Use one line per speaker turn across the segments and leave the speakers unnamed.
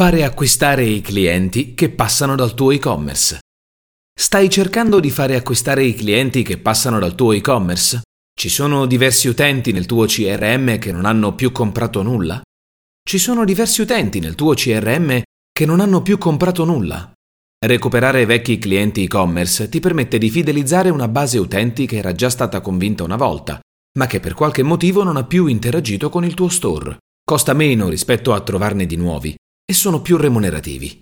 Fare acquistare i clienti che passano dal tuo e-commerce. Stai cercando di fare acquistare i clienti che passano dal tuo e-commerce? Ci sono diversi utenti nel tuo CRM che non hanno più comprato nulla? Ci sono diversi utenti nel tuo CRM che non hanno più comprato nulla? Recuperare vecchi clienti e-commerce ti permette di fidelizzare una base utenti che era già stata convinta una volta, ma che per qualche motivo non ha più interagito con il tuo store. Costa meno rispetto a trovarne di nuovi e sono più remunerativi.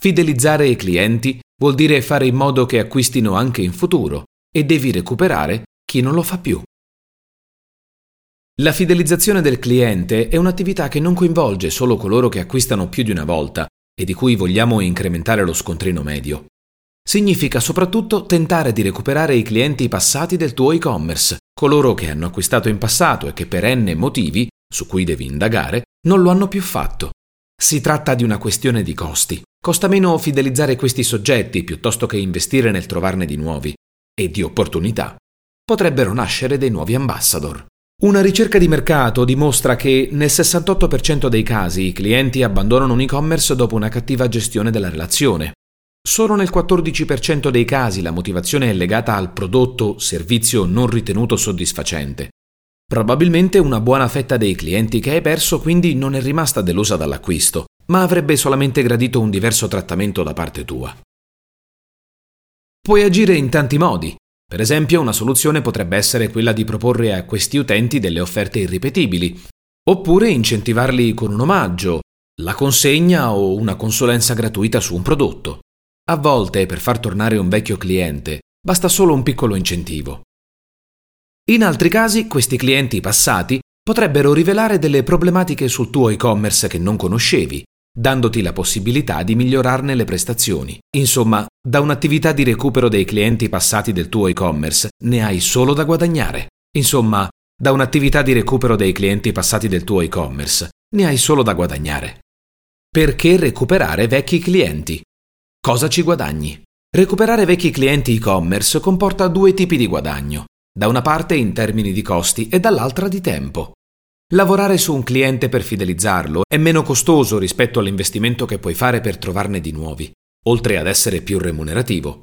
Fidelizzare i clienti vuol dire fare in modo che acquistino anche in futuro e devi recuperare chi non lo fa più. La fidelizzazione del cliente è un'attività che non coinvolge solo coloro che acquistano più di una volta e di cui vogliamo incrementare lo scontrino medio. Significa soprattutto tentare di recuperare i clienti passati del tuo e-commerce, coloro che hanno acquistato in passato e che per n motivi, su cui devi indagare, non lo hanno più fatto. Si tratta di una questione di costi. Costa meno fidelizzare questi soggetti piuttosto che investire nel trovarne di nuovi. E di opportunità. Potrebbero nascere dei nuovi ambassador. Una ricerca di mercato dimostra che nel 68% dei casi i clienti abbandonano un e-commerce dopo una cattiva gestione della relazione. Solo nel 14% dei casi la motivazione è legata al prodotto servizio non ritenuto soddisfacente. Probabilmente una buona fetta dei clienti che hai perso quindi non è rimasta delusa dall'acquisto, ma avrebbe solamente gradito un diverso trattamento da parte tua. Puoi agire in tanti modi. Per esempio, una soluzione potrebbe essere quella di proporre a questi utenti delle offerte irripetibili, oppure incentivarli con un omaggio, la consegna o una consulenza gratuita su un prodotto. A volte, per far tornare un vecchio cliente, basta solo un piccolo incentivo. In altri casi, questi clienti passati potrebbero rivelare delle problematiche sul tuo e-commerce che non conoscevi, dandoti la possibilità di migliorarne le prestazioni. Insomma, da un'attività di recupero dei clienti passati del tuo e-commerce ne hai solo da guadagnare. Insomma, da un'attività di recupero dei clienti passati del tuo e-commerce ne hai solo da guadagnare. Perché recuperare vecchi clienti? Cosa ci guadagni? Recuperare vecchi clienti e-commerce comporta due tipi di guadagno da una parte in termini di costi e dall'altra di tempo. Lavorare su un cliente per fidelizzarlo è meno costoso rispetto all'investimento che puoi fare per trovarne di nuovi, oltre ad essere più remunerativo.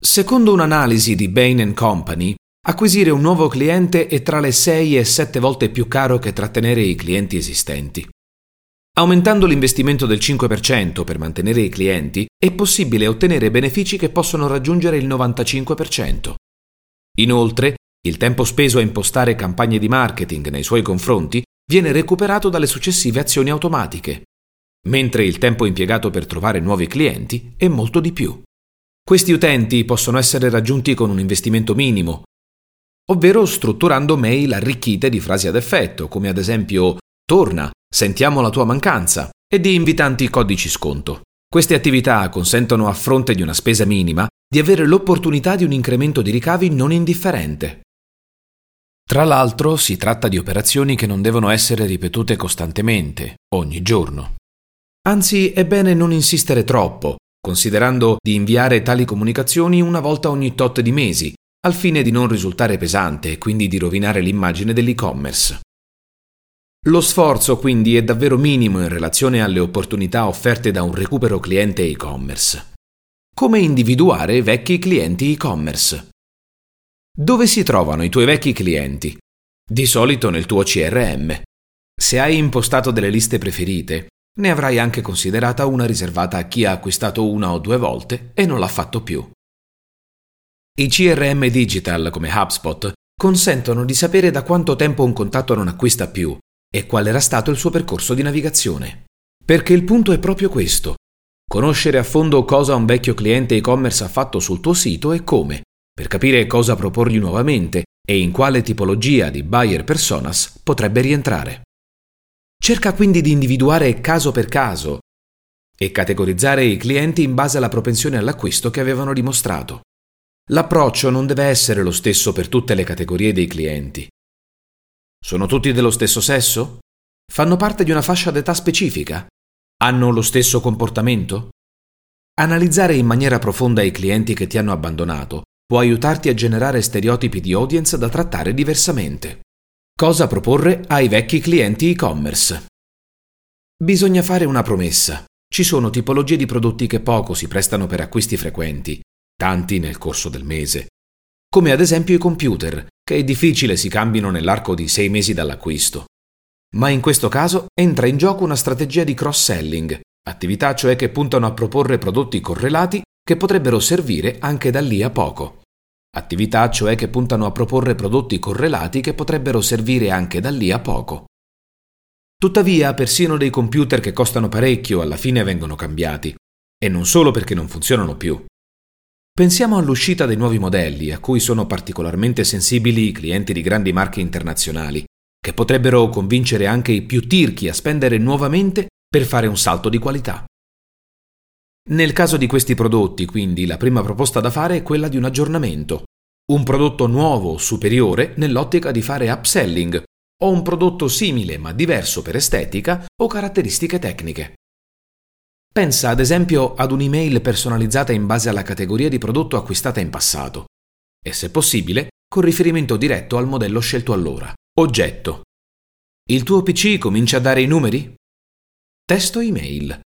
Secondo un'analisi di Bain Company, acquisire un nuovo cliente è tra le 6 e 7 volte più caro che trattenere i clienti esistenti. Aumentando l'investimento del 5% per mantenere i clienti, è possibile ottenere benefici che possono raggiungere il 95%. Inoltre, il tempo speso a impostare campagne di marketing nei suoi confronti viene recuperato dalle successive azioni automatiche, mentre il tempo impiegato per trovare nuovi clienti è molto di più. Questi utenti possono essere raggiunti con un investimento minimo, ovvero strutturando mail arricchite di frasi ad effetto, come ad esempio Torna, sentiamo la tua mancanza, e di invitanti codici sconto. Queste attività consentono a fronte di una spesa minima di avere l'opportunità di un incremento di ricavi non indifferente. Tra l'altro si tratta di operazioni che non devono essere ripetute costantemente, ogni giorno. Anzi, è bene non insistere troppo, considerando di inviare tali comunicazioni una volta ogni tot di mesi, al fine di non risultare pesante e quindi di rovinare l'immagine dell'e-commerce. Lo sforzo quindi è davvero minimo in relazione alle opportunità offerte da un recupero cliente e-commerce. Come individuare vecchi clienti e-commerce? Dove si trovano i tuoi vecchi clienti? Di solito nel tuo CRM. Se hai impostato delle liste preferite, ne avrai anche considerata una riservata a chi ha acquistato una o due volte e non l'ha fatto più. I CRM digital come HubSpot consentono di sapere da quanto tempo un contatto non acquista più e qual era stato il suo percorso di navigazione. Perché il punto è proprio questo. Conoscere a fondo cosa un vecchio cliente e-commerce ha fatto sul tuo sito e come, per capire cosa proporgli nuovamente e in quale tipologia di buyer personas potrebbe rientrare. Cerca quindi di individuare caso per caso e categorizzare i clienti in base alla propensione all'acquisto che avevano dimostrato. L'approccio non deve essere lo stesso per tutte le categorie dei clienti. Sono tutti dello stesso sesso? Fanno parte di una fascia d'età specifica? Hanno lo stesso comportamento? Analizzare in maniera profonda i clienti che ti hanno abbandonato può aiutarti a generare stereotipi di audience da trattare diversamente. Cosa proporre ai vecchi clienti e-commerce? Bisogna fare una promessa. Ci sono tipologie di prodotti che poco si prestano per acquisti frequenti, tanti nel corso del mese. Come ad esempio i computer, che è difficile si cambino nell'arco di sei mesi dall'acquisto. Ma in questo caso entra in gioco una strategia di cross-selling, attività cioè che puntano a proporre prodotti correlati che potrebbero servire anche da lì a poco. Attività cioè che puntano a proporre prodotti correlati che potrebbero servire anche da lì a poco. Tuttavia, persino dei computer che costano parecchio alla fine vengono cambiati, e non solo perché non funzionano più. Pensiamo all'uscita dei nuovi modelli, a cui sono particolarmente sensibili i clienti di grandi marche internazionali, che potrebbero convincere anche i più tirchi a spendere nuovamente per fare un salto di qualità. Nel caso di questi prodotti, quindi, la prima proposta da fare è quella di un aggiornamento, un prodotto nuovo superiore nell'ottica di fare upselling, o un prodotto simile ma diverso per estetica o caratteristiche tecniche. Pensa ad esempio ad un'email personalizzata in base alla categoria di prodotto acquistata in passato e se possibile con riferimento diretto al modello scelto allora. Oggetto. Il tuo PC comincia a dare i numeri? Testo email.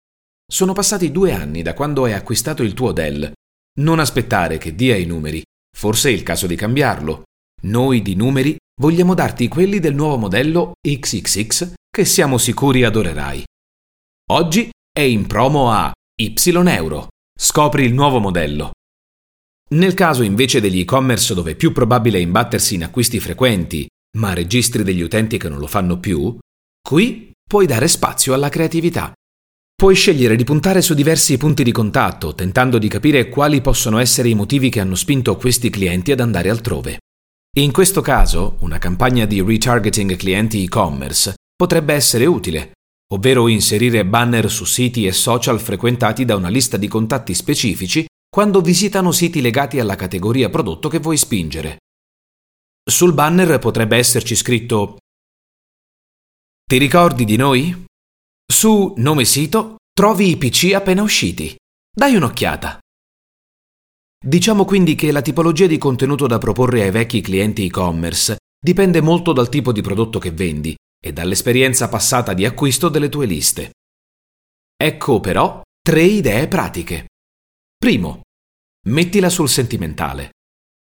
Sono passati due anni da quando hai acquistato il tuo Dell. Non aspettare che dia i numeri. Forse è il caso di cambiarlo. Noi di numeri vogliamo darti quelli del nuovo modello XXX che siamo sicuri adorerai. Oggi è in promo a Y euro. Scopri il nuovo modello. Nel caso invece degli e-commerce dove è più probabile imbattersi in acquisti frequenti, ma registri degli utenti che non lo fanno più, qui puoi dare spazio alla creatività. Puoi scegliere di puntare su diversi punti di contatto, tentando di capire quali possono essere i motivi che hanno spinto questi clienti ad andare altrove. In questo caso, una campagna di retargeting clienti e-commerce potrebbe essere utile, ovvero inserire banner su siti e social frequentati da una lista di contatti specifici quando visitano siti legati alla categoria prodotto che vuoi spingere. Sul banner potrebbe esserci scritto Ti ricordi di noi? Su nome sito trovi i PC appena usciti. Dai un'occhiata. Diciamo quindi che la tipologia di contenuto da proporre ai vecchi clienti e-commerce dipende molto dal tipo di prodotto che vendi e dall'esperienza passata di acquisto delle tue liste. Ecco però tre idee pratiche. Primo, mettila sul sentimentale.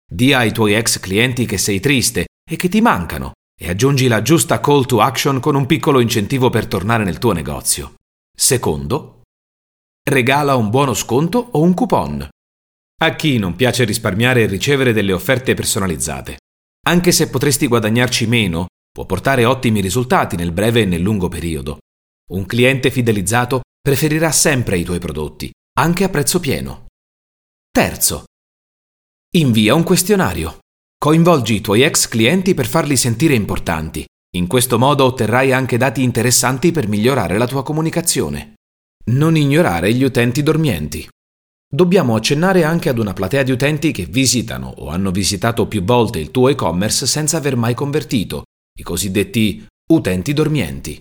Dì ai tuoi ex clienti che sei triste e che ti mancano e aggiungi la giusta call to action con un piccolo incentivo per tornare nel tuo negozio. Secondo, regala un buono sconto o un coupon. A chi non piace risparmiare e ricevere delle offerte personalizzate? Anche se potresti guadagnarci meno, può portare ottimi risultati nel breve e nel lungo periodo. Un cliente fidelizzato preferirà sempre i tuoi prodotti, anche a prezzo pieno. Terzo. Invia un questionario. Coinvolgi i tuoi ex clienti per farli sentire importanti. In questo modo otterrai anche dati interessanti per migliorare la tua comunicazione. Non ignorare gli utenti dormienti dobbiamo accennare anche ad una platea di utenti che visitano o hanno visitato più volte il tuo e-commerce senza aver mai convertito, i cosiddetti utenti dormienti.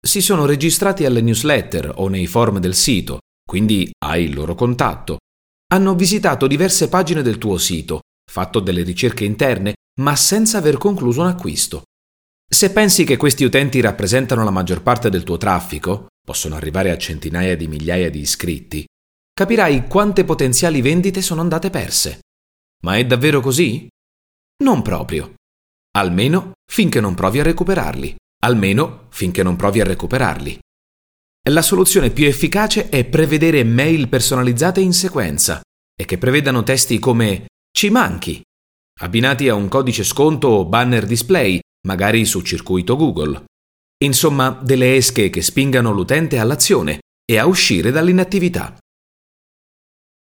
Si sono registrati alle newsletter o nei forum del sito, quindi hai il loro contatto. Hanno visitato diverse pagine del tuo sito, fatto delle ricerche interne, ma senza aver concluso un acquisto. Se pensi che questi utenti rappresentano la maggior parte del tuo traffico, possono arrivare a centinaia di migliaia di iscritti, capirai quante potenziali vendite sono andate perse. Ma è davvero così? Non proprio. Almeno finché non provi a recuperarli. Almeno finché non provi a recuperarli. La soluzione più efficace è prevedere mail personalizzate in sequenza e che prevedano testi come ci manchi, abbinati a un codice sconto o banner display, magari su circuito Google. Insomma, delle esche che spingano l'utente all'azione e a uscire dall'inattività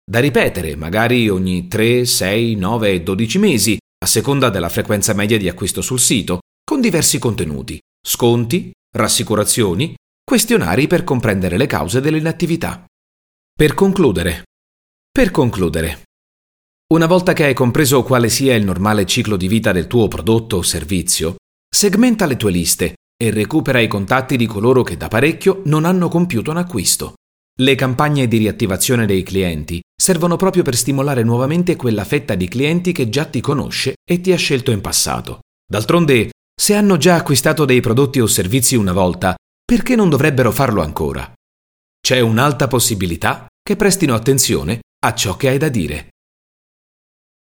da ripetere magari ogni 3, 6, 9 e 12 mesi, a seconda della frequenza media di acquisto sul sito, con diversi contenuti, sconti, rassicurazioni, questionari per comprendere le cause dell'inattività. Per concludere. Per concludere. Una volta che hai compreso quale sia il normale ciclo di vita del tuo prodotto o servizio, segmenta le tue liste e recupera i contatti di coloro che da parecchio non hanno compiuto un acquisto. Le campagne di riattivazione dei clienti servono proprio per stimolare nuovamente quella fetta di clienti che già ti conosce e ti ha scelto in passato. D'altronde, se hanno già acquistato dei prodotti o servizi una volta, perché non dovrebbero farlo ancora? C'è un'alta possibilità che prestino attenzione a ciò che hai da dire.